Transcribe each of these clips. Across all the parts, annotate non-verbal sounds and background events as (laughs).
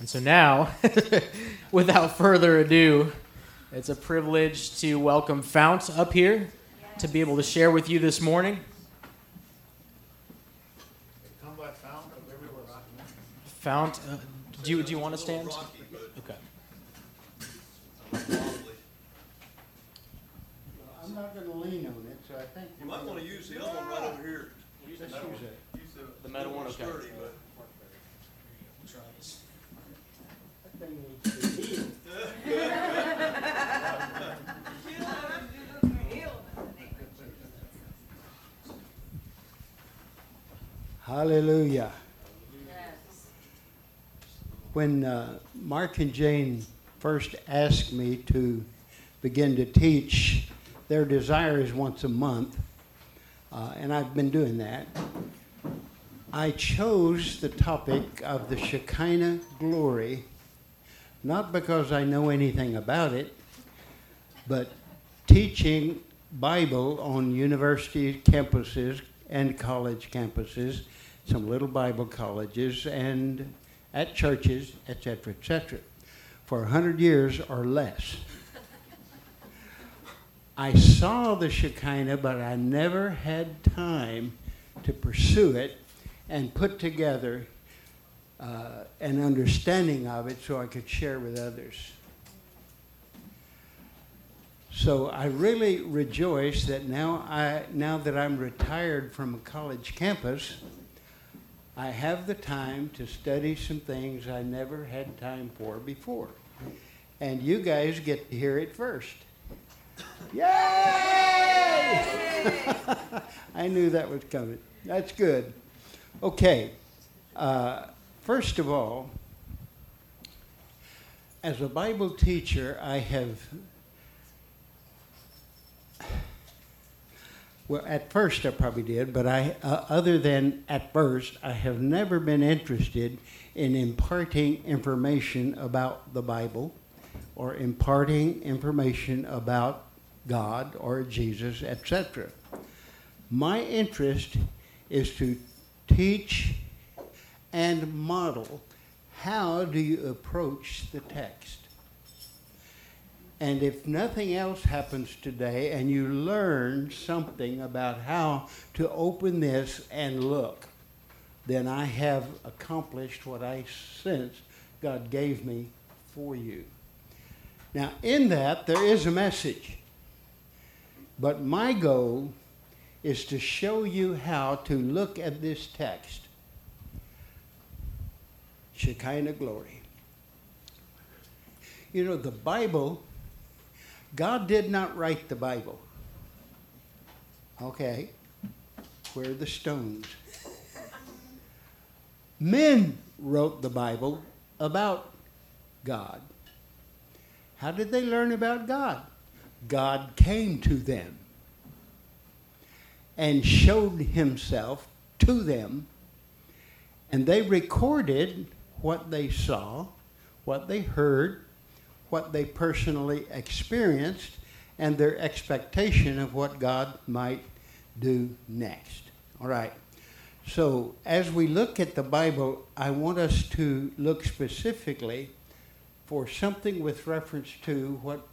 And so now, (laughs) without further ado, it's a privilege to welcome Fount up here to be able to share with you this morning. Come by Fount of everywhere Fount, uh, do you do you want to stand? Okay. I'm not gonna lean on it, so I think. You might wanna use the other one right over here. Let's use it. Use The metal one, okay. Sturdy, but Try this. That thing needs to be healed. Hallelujah. When uh, Mark and Jane first asked me to begin to teach, their desire is once a month, uh, and I've been doing that. I chose the topic of the Shekinah glory, not because I know anything about it, but teaching Bible on university campuses and college campuses, some little Bible colleges, and at churches, etc., etc., for a hundred years or less. I saw the Shekinah, but I never had time to pursue it and put together uh, an understanding of it so I could share with others. So I really rejoice that now I now that I'm retired from a college campus, I have the time to study some things I never had time for before. And you guys get to hear it first. Yay! (laughs) I knew that was coming. That's good. Okay. Uh, first of all, as a Bible teacher, I have Well, at first I probably did, but I, uh, other than at first, I have never been interested in imparting information about the Bible or imparting information about God or Jesus, etc. My interest is to teach and model how do you approach the text. And if nothing else happens today and you learn something about how to open this and look, then I have accomplished what I sense God gave me for you. Now, in that, there is a message. But my goal is to show you how to look at this text Shekinah glory. You know, the Bible God did not write the Bible. Okay. Where are the stones? Men wrote the Bible about God. How did they learn about God? God came to them and showed himself to them, and they recorded what they saw, what they heard, what they personally experienced and their expectation of what God might do next. All right. So, as we look at the Bible, I want us to look specifically for something with reference to what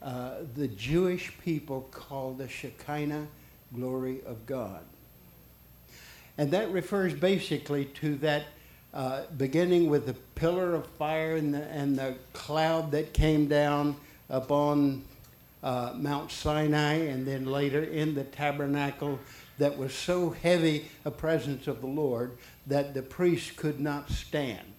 uh, the Jewish people call the Shekinah glory of God. And that refers basically to that uh, beginning with the pillar of fire and the, and the cloud that came down upon uh, Mount Sinai, and then later in the tabernacle that was so heavy a presence of the Lord that the priests could not stand.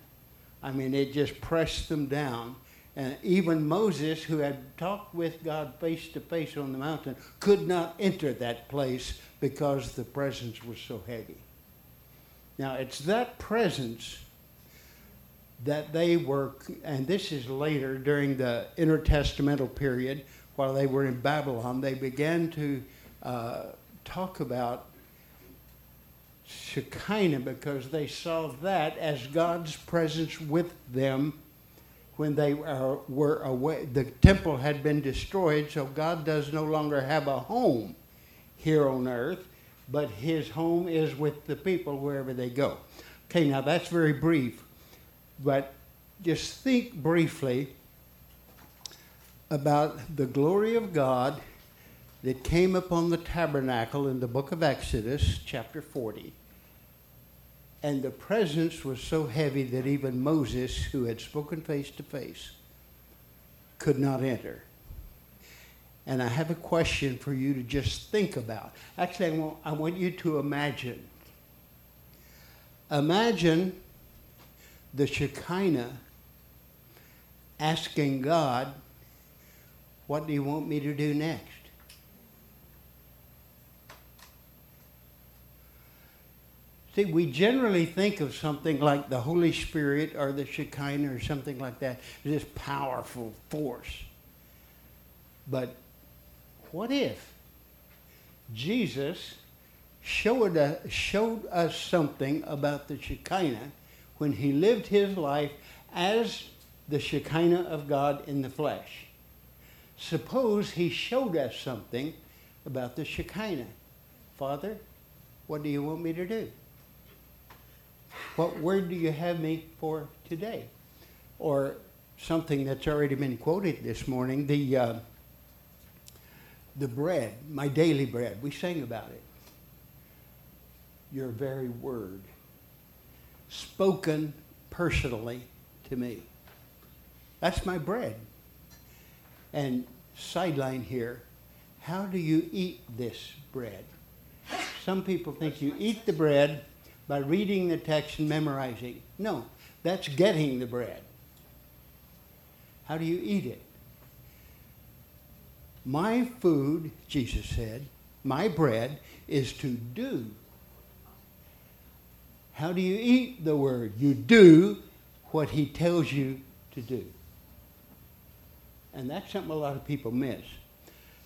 I mean, it just pressed them down. And even Moses, who had talked with God face to face on the mountain, could not enter that place because the presence was so heavy. Now, it's that presence that they were, and this is later during the intertestamental period, while they were in Babylon, they began to uh, talk about Shekinah because they saw that as God's presence with them when they were away. The temple had been destroyed, so God does no longer have a home here on earth but his home is with the people wherever they go. Okay, now that's very brief, but just think briefly about the glory of God that came upon the tabernacle in the book of Exodus, chapter 40. And the presence was so heavy that even Moses, who had spoken face to face, could not enter. And I have a question for you to just think about. Actually, I want, I want you to imagine. Imagine the Shekinah asking God, What do you want me to do next? See, we generally think of something like the Holy Spirit or the Shekinah or something like that, this powerful force. But what if Jesus showed us, showed us something about the Shekinah when he lived his life as the Shekinah of God in the flesh? Suppose he showed us something about the Shekinah. Father, what do you want me to do? What word do you have me for today? Or something that's already been quoted this morning, the, uh, the bread, my daily bread. We sang about it. Your very word, spoken personally to me. That's my bread. And sideline here, how do you eat this bread? Some people think you eat the bread by reading the text and memorizing. No, that's getting the bread. How do you eat it? My food, Jesus said, my bread is to do. How do you eat the word? You do what he tells you to do. And that's something a lot of people miss.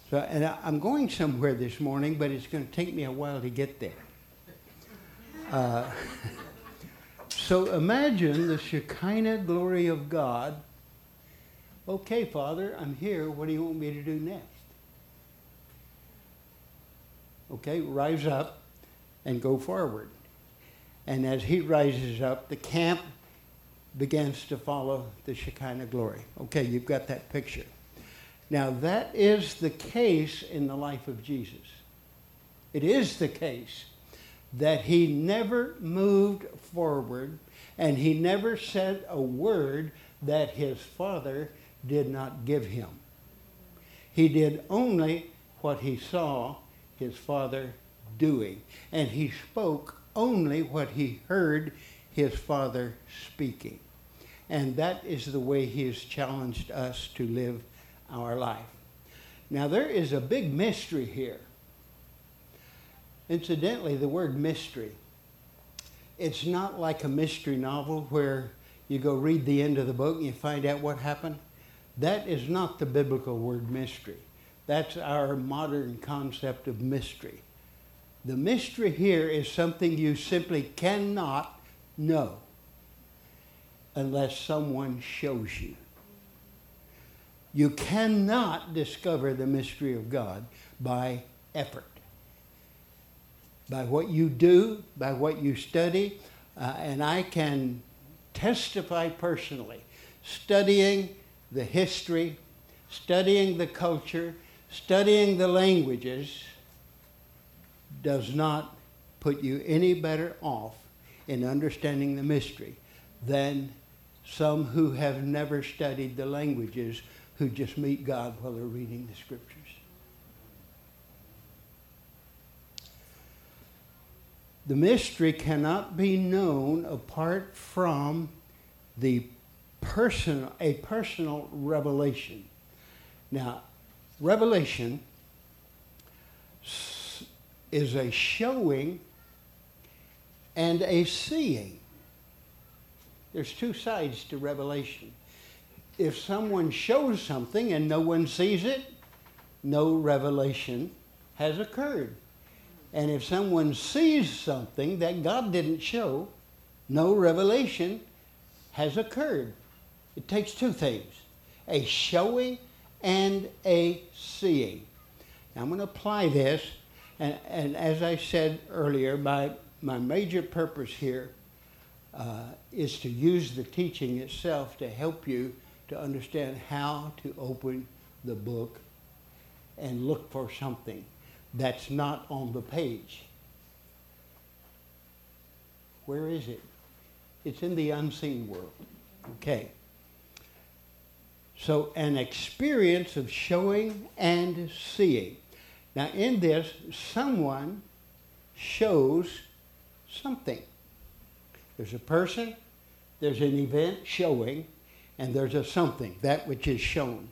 So, and I, am going somewhere this morning, but it's going to take me a while to get there. Uh, (laughs) so imagine the Shekinah glory of God. Okay, Father, I'm here. What do you want me to do next? Okay, rise up and go forward. And as he rises up, the camp begins to follow the Shekinah glory. Okay, you've got that picture. Now, that is the case in the life of Jesus. It is the case that he never moved forward and he never said a word that his father did not give him. He did only what he saw his father doing, and he spoke only what he heard his father speaking. And that is the way he has challenged us to live our life. Now, there is a big mystery here Incidentally, the word mystery, it's not like a mystery novel where you go read the end of the book and you find out what happened. That is not the biblical word mystery. That's our modern concept of mystery. The mystery here is something you simply cannot know unless someone shows you. You cannot discover the mystery of God by effort by what you do, by what you study, uh, and I can testify personally, studying the history, studying the culture, studying the languages does not put you any better off in understanding the mystery than some who have never studied the languages who just meet God while they're reading the scriptures. the mystery cannot be known apart from the personal, a personal revelation. Now, revelation is a showing and a seeing. There's two sides to revelation. If someone shows something and no one sees it, no revelation has occurred. And if someone sees something that God didn't show, no revelation has occurred. It takes two things a showing and a seeing. Now, I'm going to apply this, and, and as I said earlier, my, my major purpose here uh, is to use the teaching itself to help you to understand how to open the book and look for something that's not on the page. Where is it? It's in the unseen world. Okay. So, an experience of showing and seeing. Now, in this, someone shows something. There's a person, there's an event showing, and there's a something, that which is shown.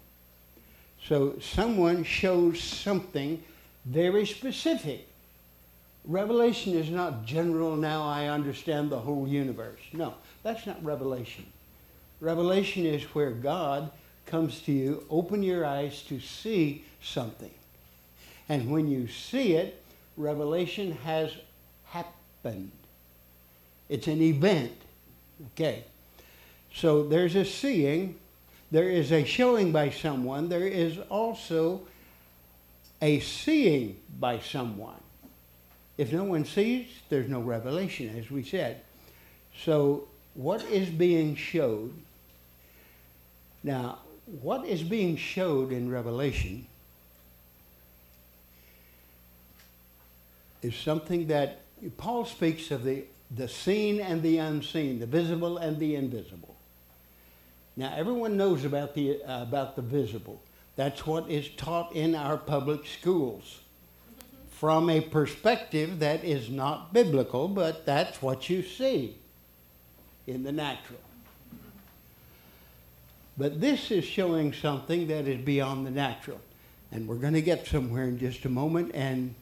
So, someone shows something very specific. Revelation is not general, now I understand the whole universe. No, that's not revelation. Revelation is where God comes to you, open your eyes to see something. And when you see it, revelation has happened. It's an event. Okay. So there's a seeing, there is a showing by someone, there is also a seeing by someone. If no one sees, there's no revelation, as we said. So, what is being showed? Now, what is being showed in Revelation is something that Paul speaks of the, the seen and the unseen, the visible and the invisible. Now, everyone knows about the, uh, about the visible. That's what is taught in our public schools from a perspective that is not biblical, but that's what you see in the natural. But this is showing something that is beyond the natural. And we're going to get somewhere in just a moment. And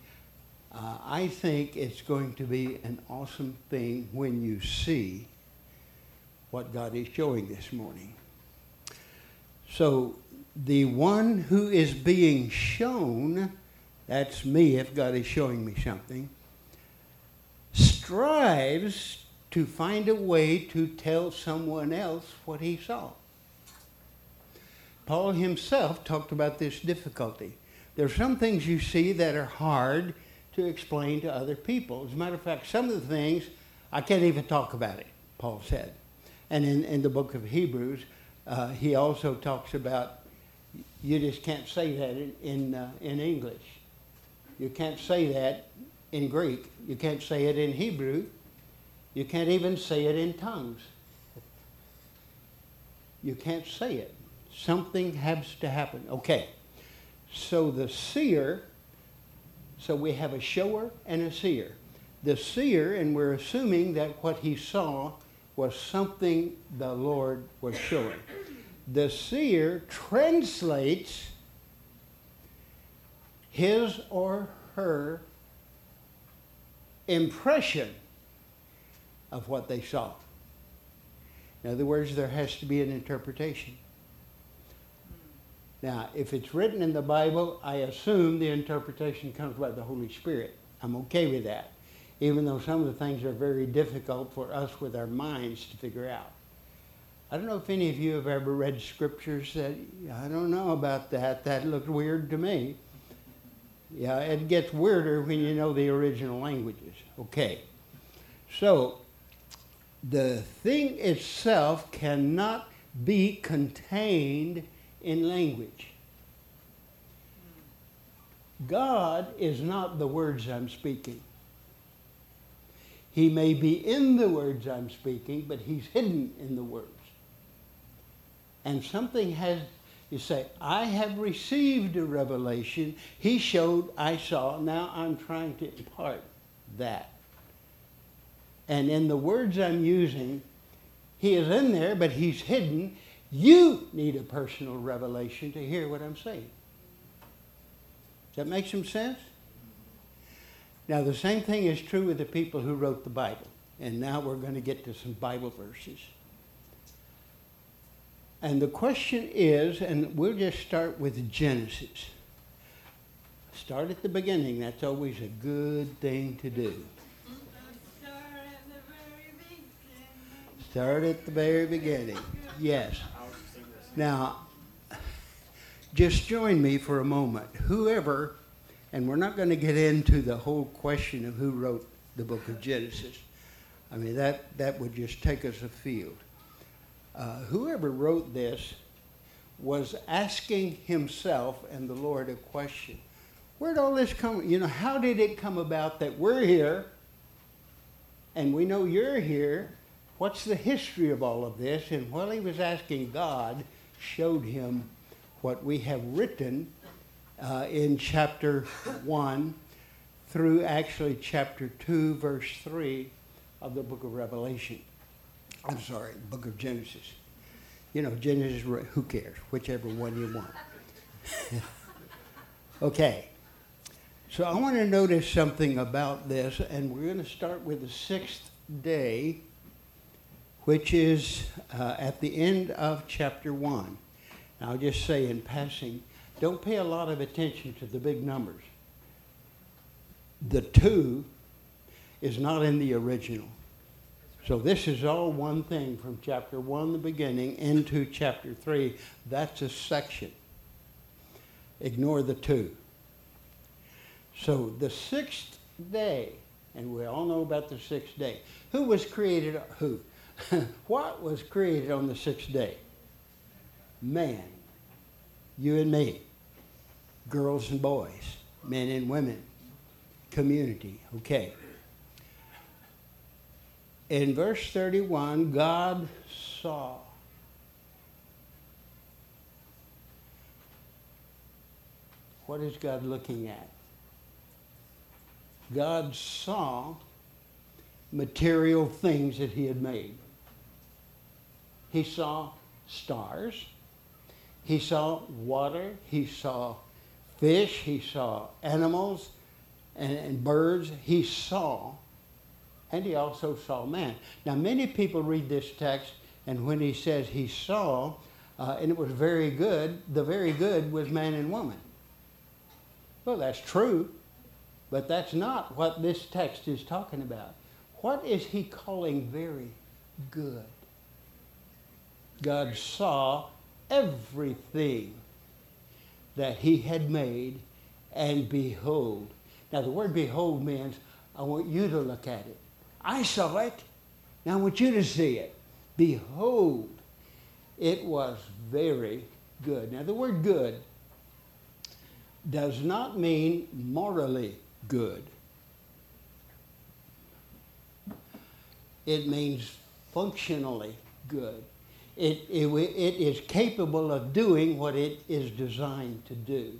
uh, I think it's going to be an awesome thing when you see what God is showing this morning. So, the one who is being shown, that's me if God is showing me something, strives to find a way to tell someone else what he saw. Paul himself talked about this difficulty. There are some things you see that are hard to explain to other people. As a matter of fact, some of the things I can't even talk about it, Paul said. And in, in the book of Hebrews, uh, he also talks about you just can't say that in, in, uh, in English. You can't say that in Greek. You can't say it in Hebrew. You can't even say it in tongues. You can't say it. Something has to happen. Okay. So the seer, so we have a shower and a seer. The seer, and we're assuming that what he saw was something the Lord was showing. The seer translates his or her impression of what they saw. In other words, there has to be an interpretation. Now, if it's written in the Bible, I assume the interpretation comes by the Holy Spirit. I'm okay with that, even though some of the things are very difficult for us with our minds to figure out. I don't know if any of you have ever read scriptures that, I don't know about that, that looked weird to me. Yeah, it gets weirder when you know the original languages. Okay. So, the thing itself cannot be contained in language. God is not the words I'm speaking. He may be in the words I'm speaking, but he's hidden in the words. And something has, you say, I have received a revelation. He showed, I saw. Now I'm trying to impart that. And in the words I'm using, he is in there, but he's hidden. You need a personal revelation to hear what I'm saying. Does that make some sense? Now, the same thing is true with the people who wrote the Bible. And now we're going to get to some Bible verses. And the question is, and we'll just start with Genesis. Start at the beginning. That's always a good thing to do. Start at the very beginning. Yes. Now, just join me for a moment. Whoever, and we're not going to get into the whole question of who wrote the book of Genesis. I mean, that, that would just take us afield. Uh, whoever wrote this was asking himself and the Lord a question. Where'd all this come? You know, how did it come about that we're here and we know you're here? What's the history of all of this? And while he was asking, God showed him what we have written uh, in chapter 1 through actually chapter 2, verse 3 of the book of Revelation. I'm sorry, book of Genesis. You know, Genesis, who cares? Whichever one you want. (laughs) okay. So I want to notice something about this, and we're going to start with the sixth day, which is uh, at the end of chapter 1. I'll just say in passing, don't pay a lot of attention to the big numbers. The two is not in the original. So this is all one thing from chapter 1, the beginning, into chapter 3. That's a section. Ignore the two. So the sixth day, and we all know about the sixth day. Who was created? Who? (laughs) what was created on the sixth day? Man. You and me. Girls and boys. Men and women. Community. Okay in verse 31, God saw. What is God looking at? God saw material things that he had made. He saw stars. He saw water. He saw fish. He saw animals and, and birds. He saw and he also saw man. Now, many people read this text, and when he says he saw, uh, and it was very good, the very good was man and woman. Well, that's true, but that's not what this text is talking about. What is he calling very good? God saw everything that he had made, and behold. Now, the word behold means I want you to look at it. I saw it. Now I want you to see it. Behold, it was very good. Now, the word good does not mean morally good, it means functionally good. It, it, it is capable of doing what it is designed to do.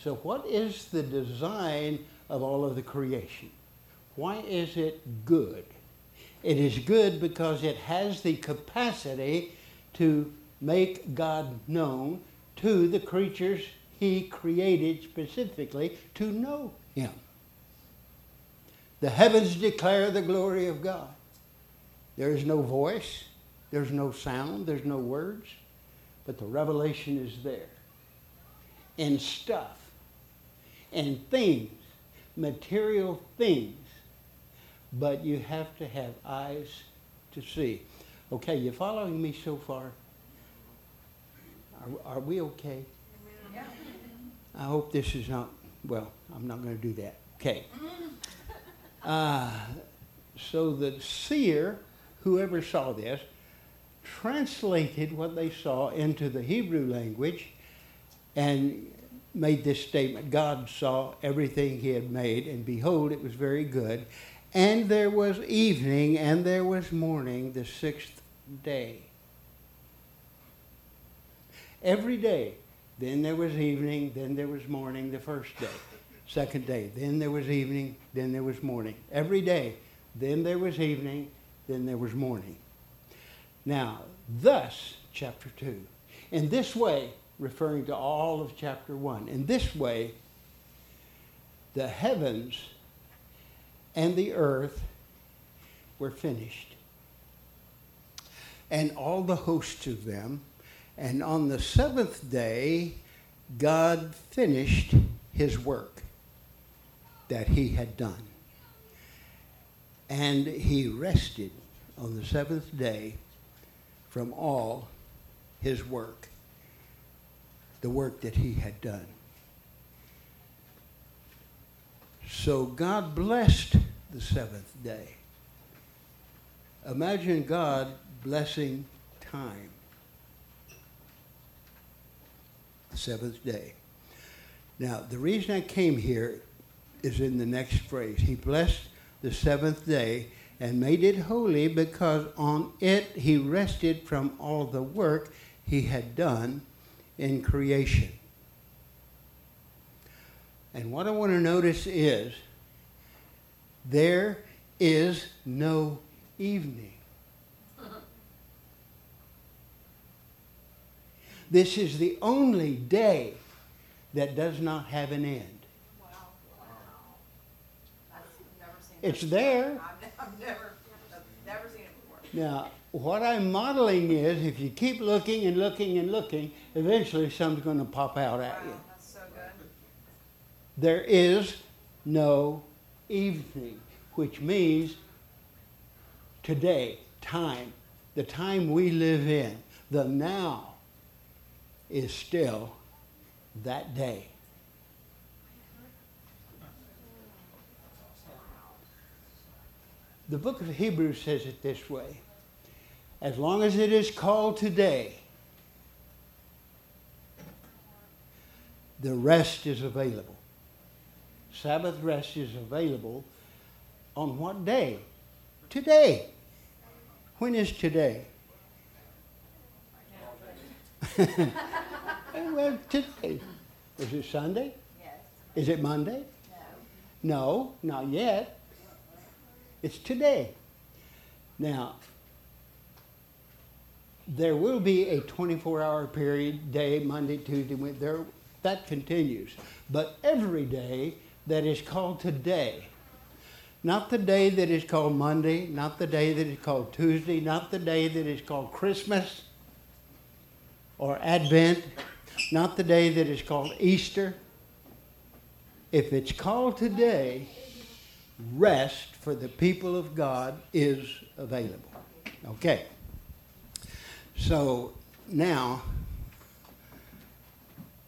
So, what is the design of all of the creation? Why is it good? It is good because it has the capacity to make God known to the creatures he created specifically to know him. The heavens declare the glory of God. There is no voice, there's no sound, there's no words, but the revelation is there. In stuff, in things, material things but you have to have eyes to see. Okay, you following me so far? Are, are we okay? Yeah. I hope this is not, well, I'm not going to do that. Okay. (laughs) Uh, so the seer, whoever saw this, translated what they saw into the Hebrew language and made this statement God saw everything he had made, and behold, it was very good. And there was evening, and there was morning, the sixth day. Every day. Then there was evening, then there was morning, the first day. Second day. Then there was evening, then there was morning. Every day. Then there was evening, then there was morning. Now, thus, chapter 2. In this way, referring to all of chapter 1, in this way, the heavens and the earth were finished, and all the hosts of them. And on the seventh day, God finished his work that he had done. And he rested on the seventh day from all his work, the work that he had done. So God blessed the seventh day. Imagine God blessing time. Seventh day. Now, the reason I came here is in the next phrase. He blessed the seventh day and made it holy because on it he rested from all the work he had done in creation. And what I want to notice is there is no evening. This is the only day that does not have an end. Wow. Seen It's there. Before. I've, ne- I've never, I've never seen it before. Now, what I'm modeling is if you keep looking and looking and looking, eventually something's going to pop out at you. Wow, that's so good. There is no evening, which means today, time, the time we live in, the now is still that day. The book of Hebrews says it this way as long as it is called today, the rest is available. Sabbath rest is available on what day? Today. When is today? (laughs) well, today. Is it Sunday? Yes. Is it Monday? No. No, not yet. It's today. Now, there will be a 24 hour period, day, Monday, Tuesday, Wednesday, there, that continues. But every day that is called today, not the day that is called Monday, not the day that is called Tuesday, not the day that is called Christmas or Advent, not the day that is called Easter. If it's called today, rest for the people of God is available. Okay. So now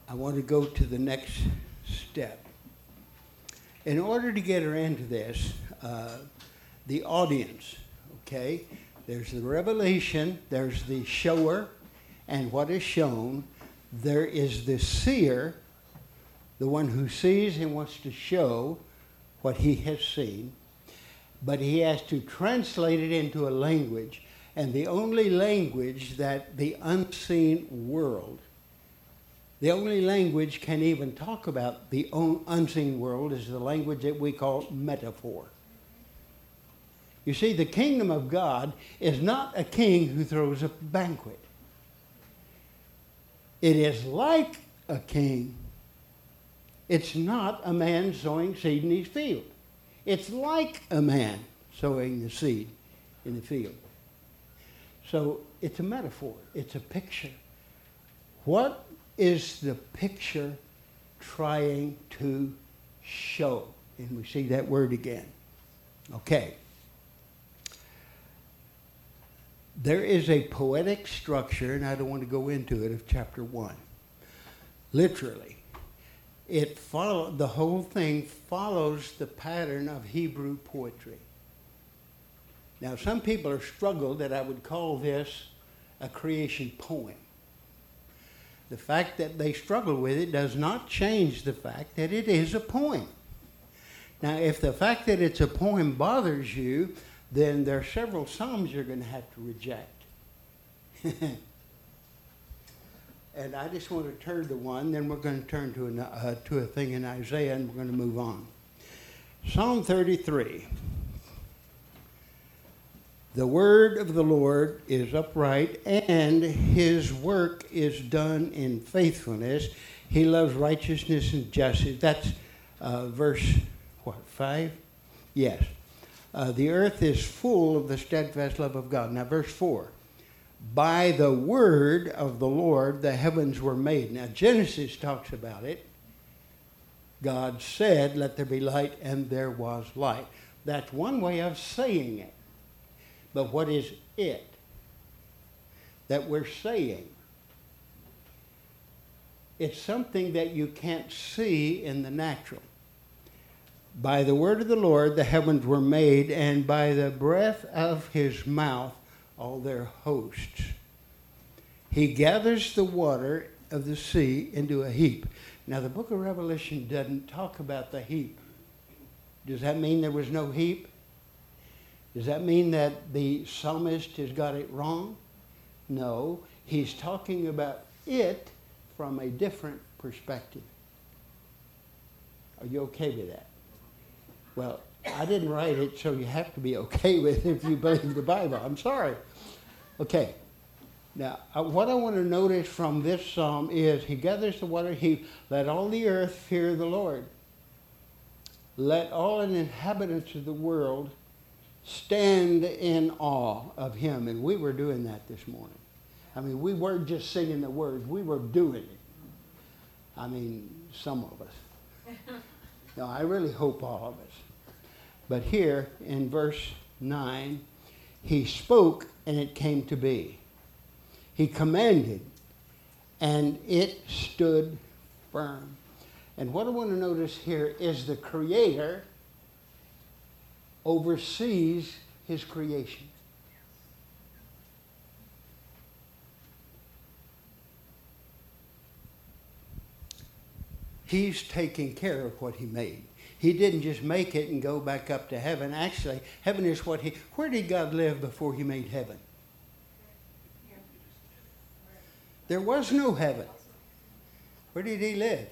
I want to go to the next step. In order to get her into this, uh, the audience, okay, there's the revelation, there's the shower, and what is shown, there is the seer, the one who sees and wants to show what he has seen, but he has to translate it into a language, and the only language that the unseen world, the only language can even talk about the un- unseen world is the language that we call metaphor. You see, the kingdom of God is not a king who throws a banquet. It is like a king. It's not a man sowing seed in his field. It's like a man sowing the seed in the field. So it's a metaphor, it's a picture. What is the picture trying to show? And we see that word again. Okay. There is a poetic structure, and I don't want to go into it, of chapter 1. Literally. It follow, the whole thing follows the pattern of Hebrew poetry. Now, some people are struggled that I would call this a creation poem. The fact that they struggle with it does not change the fact that it is a poem. Now, if the fact that it's a poem bothers you, then there are several Psalms you're going to have to reject. (laughs) and I just want to turn to one, then we're going to turn to, an, uh, to a thing in Isaiah, and we're going to move on. Psalm 33. The word of the Lord is upright, and his work is done in faithfulness. He loves righteousness and justice. That's uh, verse, what, 5? Yes. Uh, the earth is full of the steadfast love of God. Now, verse 4. By the word of the Lord the heavens were made. Now, Genesis talks about it. God said, Let there be light, and there was light. That's one way of saying it. But what is it that we're saying? It's something that you can't see in the natural. By the word of the Lord the heavens were made, and by the breath of his mouth all their hosts. He gathers the water of the sea into a heap. Now, the book of Revelation doesn't talk about the heap. Does that mean there was no heap? Does that mean that the psalmist has got it wrong? No, he's talking about it from a different perspective. Are you okay with that? Well, I didn't write it, so you have to be okay (laughs) with it if you believe the Bible. I'm sorry. Okay. Now, uh, what I want to notice from this psalm is He gathers the water, He let all the earth fear the Lord. Let all the inhabitants of the world stand in awe of Him. And we were doing that this morning. I mean, we weren't just singing the words, we were doing it. I mean, some of us. (laughs) No, I really hope all of us. But here in verse 9, he spoke and it came to be. He commanded and it stood firm. And what I want to notice here is the Creator oversees his creation. He's taking care of what he made. He didn't just make it and go back up to heaven. Actually, heaven is what he. Where did God live before he made heaven? There was no heaven. Where did he live?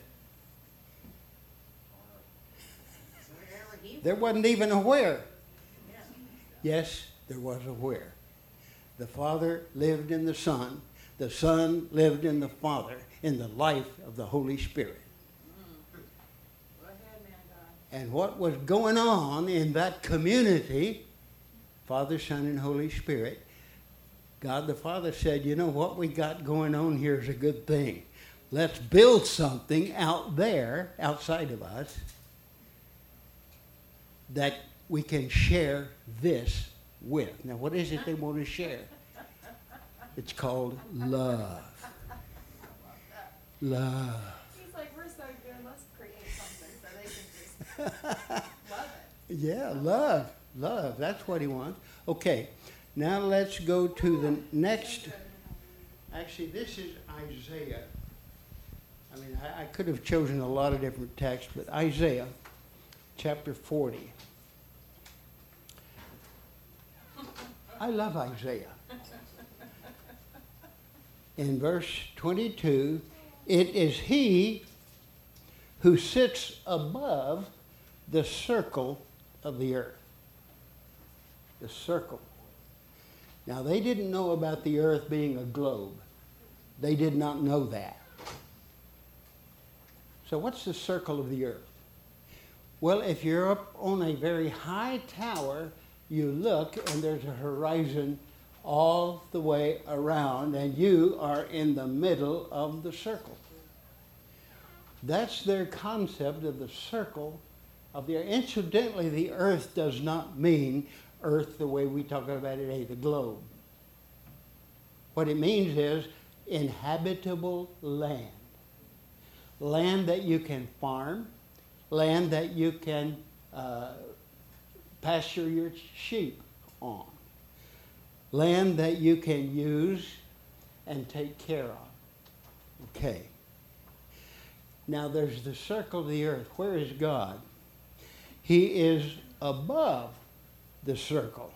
There wasn't even a where. Yes, there was a where. The Father lived in the Son. The Son lived in the Father in the life of the Holy Spirit. Go ahead, man God. And what was going on in that community, Father, Son, and Holy Spirit, God the Father said, You know what we got going on here is a good thing. Let's build something out there, outside of us, that we can share this with. Now, what is it they want to share? It's called love. Love. He's like, we're so good, let's create something so they can just love it. (laughs) Yeah, love. Love. That's what he wants. Okay, now let's go to the next. Actually, this is Isaiah. I mean, I, I could have chosen a lot of different texts, but Isaiah chapter 40. I love Isaiah. In verse 22, it is he who sits above the circle of the earth. The circle. Now, they didn't know about the earth being a globe. They did not know that. So, what's the circle of the earth? Well, if you're up on a very high tower, you look and there's a horizon all the way around, and you are in the middle of the circle. That's their concept of the circle of the earth. Incidentally, the earth does not mean earth the way we talk about it today, the globe. What it means is inhabitable land. Land that you can farm, land that you can uh, pasture your sheep on, land that you can use and take care of. Okay. Now there's the circle of the earth. Where is God? He is above the circle.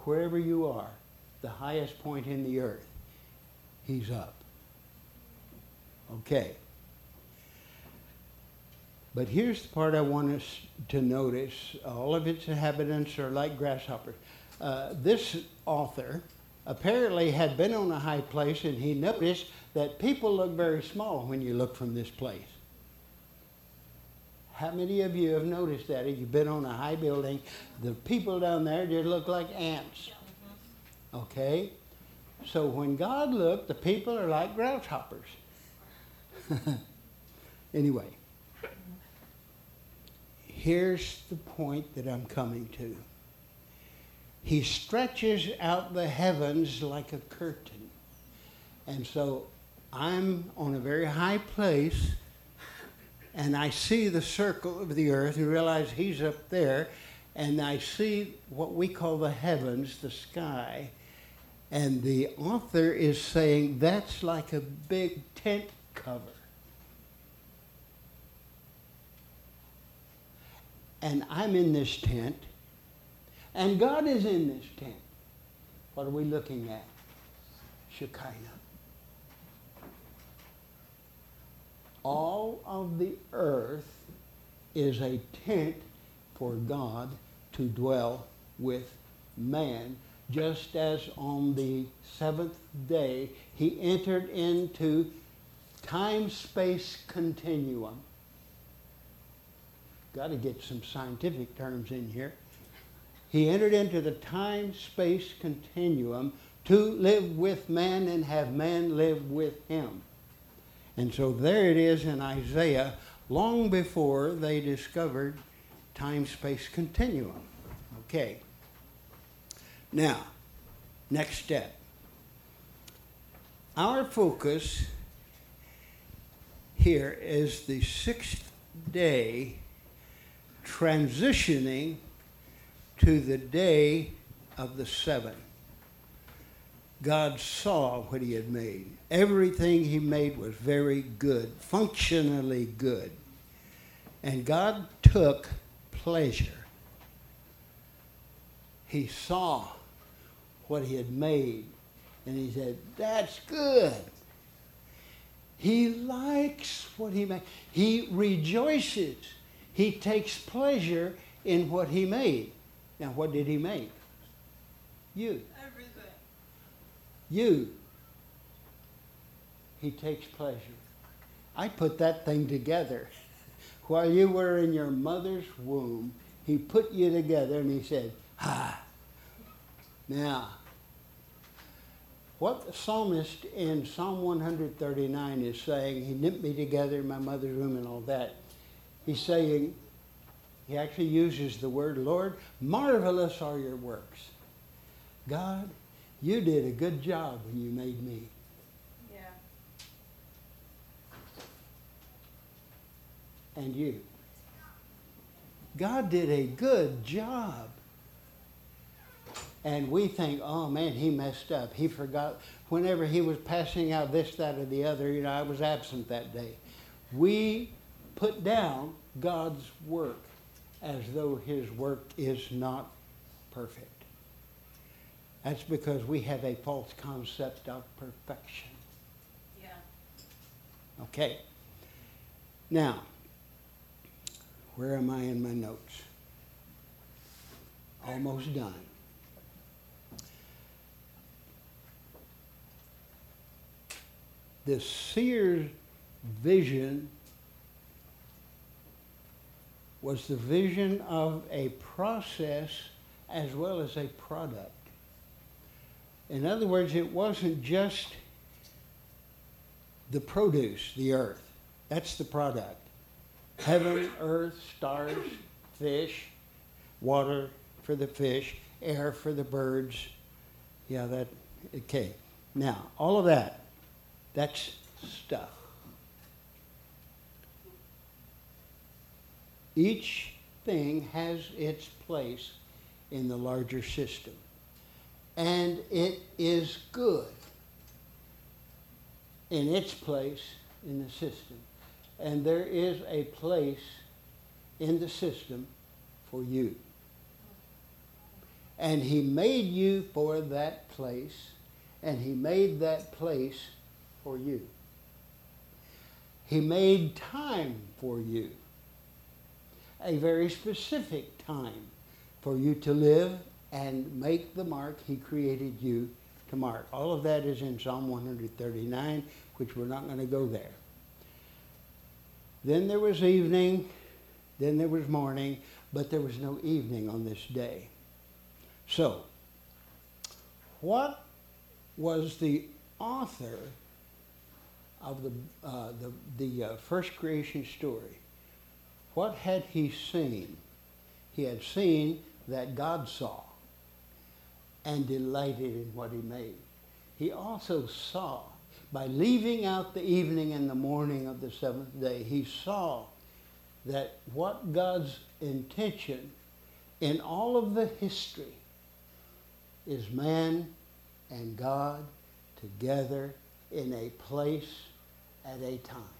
Wherever you are, the highest point in the earth, he's up. Okay. But here's the part I want us to notice. All of its inhabitants are like grasshoppers. Uh, this author apparently had been on a high place and he noticed that people look very small when you look from this place. How many of you have noticed that? If you've been on a high building, the people down there just look like ants. Okay? So when God looked, the people are like grasshoppers. (laughs) anyway, here's the point that I'm coming to. He stretches out the heavens like a curtain. And so I'm on a very high place and I see the circle of the earth and realize he's up there and I see what we call the heavens, the sky. And the author is saying that's like a big tent cover. And I'm in this tent, and God is in this tent. What are we looking at? Shekinah. All of the earth is a tent for God to dwell with man, just as on the seventh day he entered into time space continuum. Got to get some scientific terms in here. He entered into the time space continuum to live with man and have man live with him. And so there it is in Isaiah, long before they discovered time space continuum. Okay. Now, next step. Our focus here is the sixth day transitioning to the day of the seven. God saw what he had made. Everything he made was very good, functionally good. And God took pleasure. He saw what he had made and he said, That's good. He likes what he made. He rejoices. He takes pleasure in what he made. Now, what did he make? You. Everything. You. He takes pleasure. I put that thing together. While you were in your mother's womb, he put you together and he said, Ah. Now, what the psalmist in Psalm 139 is saying, he knit me together in my mother's womb and all that. He's saying, he actually uses the word, Lord, marvelous are your works. God, you did a good job when you made me. Yeah. And you. God did a good job. And we think, oh man, he messed up. He forgot. Whenever he was passing out this, that, or the other, you know, I was absent that day. We put down God's work as though his work is not perfect. That's because we have a false concept of perfection. Yeah. Okay. Now, where am I in my notes? Almost done. The seer's vision was the vision of a process as well as a product. In other words, it wasn't just the produce, the earth. That's the product. Heaven, earth, stars, fish, water for the fish, air for the birds. Yeah, that, okay. Now, all of that, that's stuff. Each thing has its place in the larger system. And it is good in its place in the system. And there is a place in the system for you. And he made you for that place, and he made that place for you. He made time for you, a very specific time for you to live and make the mark he created you to mark. All of that is in Psalm 139, which we're not going to go there. Then there was evening, then there was morning, but there was no evening on this day. So, what was the author of the, uh, the, the uh, first creation story? What had he seen? He had seen that God saw. and delighted in what he made. He also saw, by leaving out the evening and the morning of the seventh day, he saw that what God's intention in all of the history is man and God together in a place at a time.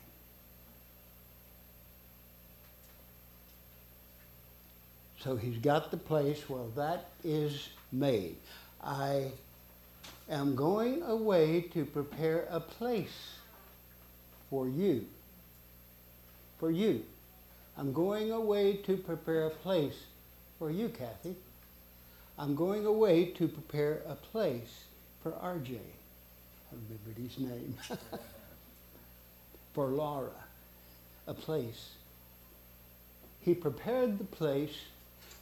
So he's got the place. Well, that is made. I am going away to prepare a place for you. For you. I'm going away to prepare a place for you, Kathy. I'm going away to prepare a place for RJ. I remembered his name. (laughs) for Laura, a place. He prepared the place.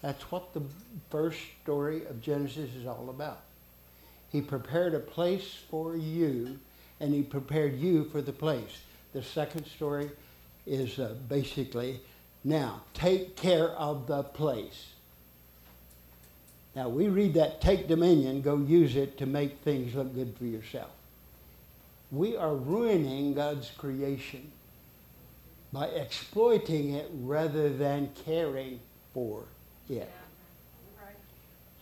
That's what the first story of Genesis is all about. He prepared a place for you, and he prepared you for the place. The second story is uh, basically now take care of the place. Now we read that take dominion, go use it to make things look good for yourself. We are ruining God's creation by exploiting it rather than caring for Yeah.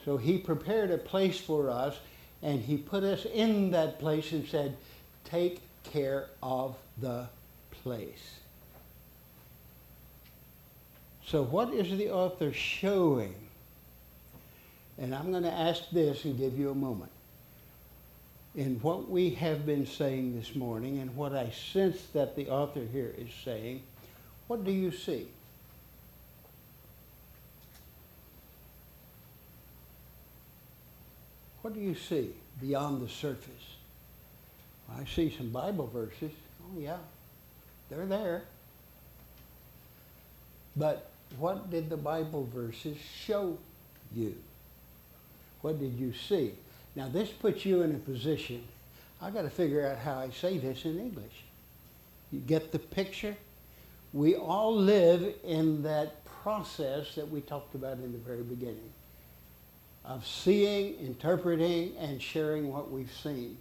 So he prepared a place for us and he put us in that place and said, take care of the place. So, what is the author showing? And I'm going to ask this and give you a moment. In what we have been saying this morning and what I sense that the author here is saying, what do you see? What do you see beyond the surface? I see some Bible verses. Oh, yeah, they're there. But what did the Bible verses show you? What did you see? Now, this puts you in a position. I've got to figure out how I say this in English. You get the picture? We all live in that process that we talked about in the very beginning of seeing, interpreting, and sharing what we've seen.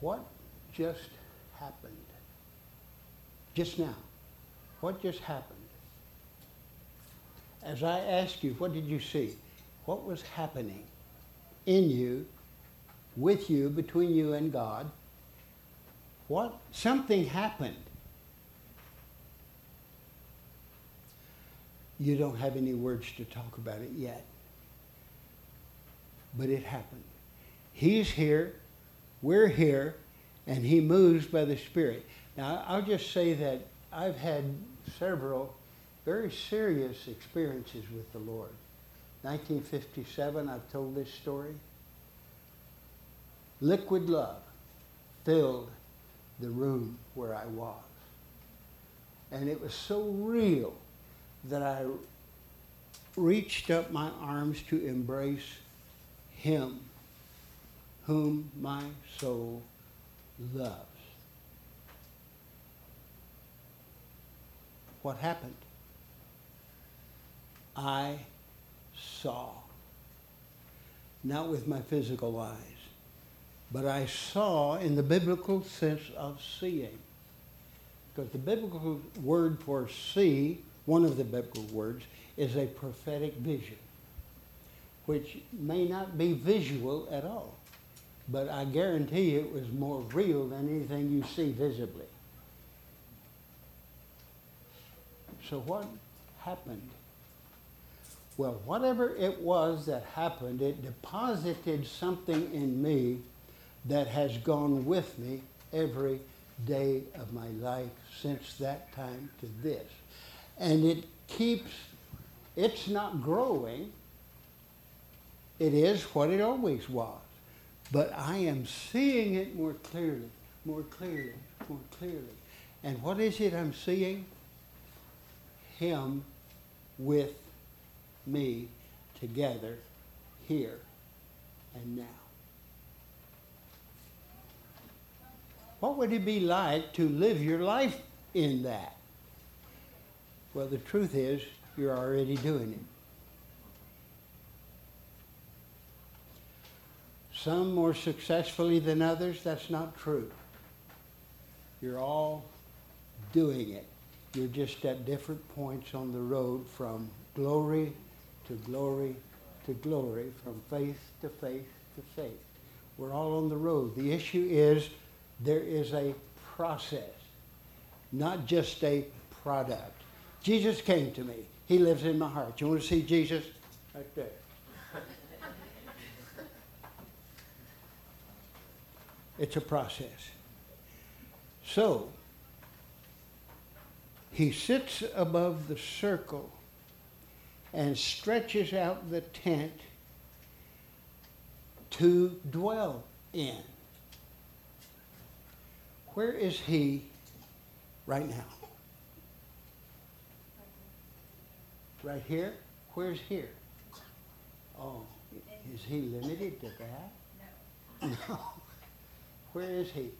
What just happened? Just now. What just happened? As I ask you, what did you see? What was happening in you, with you, between you and God? What? Something happened. You don't have any words to talk about it yet. But it happened. He's here, we're here, and he moves by the Spirit. Now, I'll just say that I've had several very serious experiences with the Lord. 1957, I've told this story. Liquid love filled the room where I was. And it was so real that I reached up my arms to embrace him whom my soul loves. What happened? I saw. Not with my physical eyes, but I saw in the biblical sense of seeing. Because the biblical word for see, one of the biblical words, is a prophetic vision, which may not be visual at all. But I guarantee you it was more real than anything you see visibly. So what happened? Well, whatever it was that happened, it deposited something in me that has gone with me every day of my life since that time to this. And it keeps, it's not growing. It is what it always was. But I am seeing it more clearly, more clearly, more clearly. And what is it I'm seeing? Him with me together here and now. What would it be like to live your life in that? Well, the truth is, you're already doing it. Some more successfully than others, that's not true. You're all doing it. You're just at different points on the road from glory to glory to glory, from faith to faith to faith. We're all on the road. The issue is there is a process, not just a product. Jesus came to me. He lives in my heart. You want to see Jesus? Right there. It's a process. So, he sits above the circle and stretches out the tent to dwell in. Where is he right now? Right here? Where's here? Oh, is he limited to that? (laughs) No. Where is he?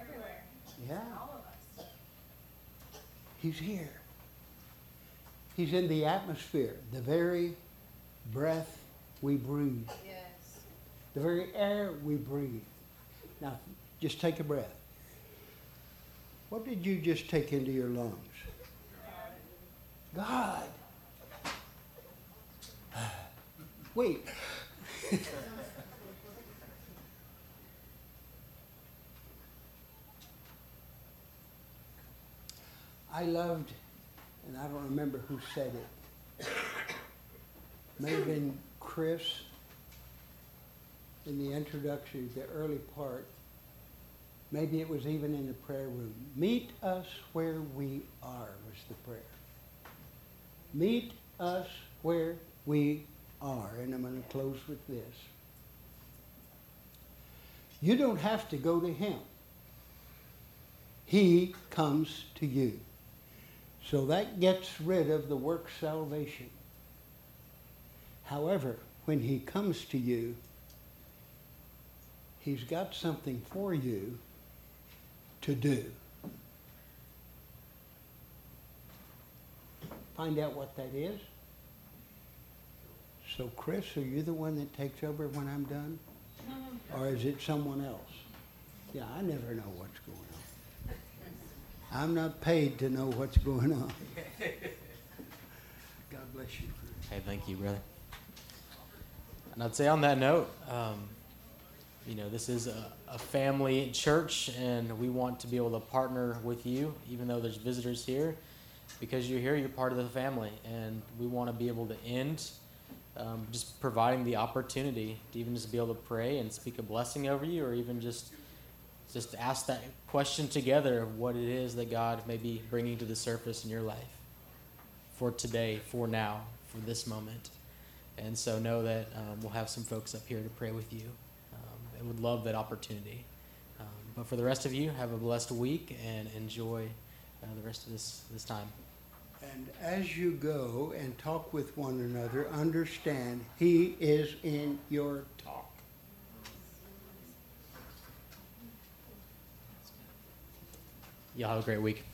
Everywhere, Yeah, all of us. he's here. He's in the atmosphere, the very breath we breathe, Yes. the very air we breathe. Now, just take a breath. What did you just take into your lungs? God. (sighs) Wait. (laughs) I loved, and I don't remember who said it. May have been Chris in the introduction, the early part. Maybe it was even in the prayer room. Meet us where we are was the prayer. Meet us where we are. And I'm going to close with this. You don't have to go to him. He comes to you. So that gets rid of the work salvation. However, when he comes to you, he's got something for you to do. Find out what that is. So, Chris, are you the one that takes over when I'm done? Or is it someone else? Yeah, I never know what's going on. I'm not paid to know what's going on. (laughs) God bless you. Chris. Hey, thank you, brother. And I'd say on that note, um, you know, this is a, a family church, and we want to be able to partner with you, even though there's visitors here, because you're here, you're part of the family, and we want to be able to end um, just providing the opportunity to even just be able to pray and speak a blessing over you, or even just just ask that question together of what it is that God may be bringing to the surface in your life for today, for now, for this moment. And so know that um, we'll have some folks up here to pray with you. Would love that opportunity. Um, but for the rest of you, have a blessed week and enjoy uh, the rest of this, this time. And as you go and talk with one another, understand He is in your talk. Y'all have a great week.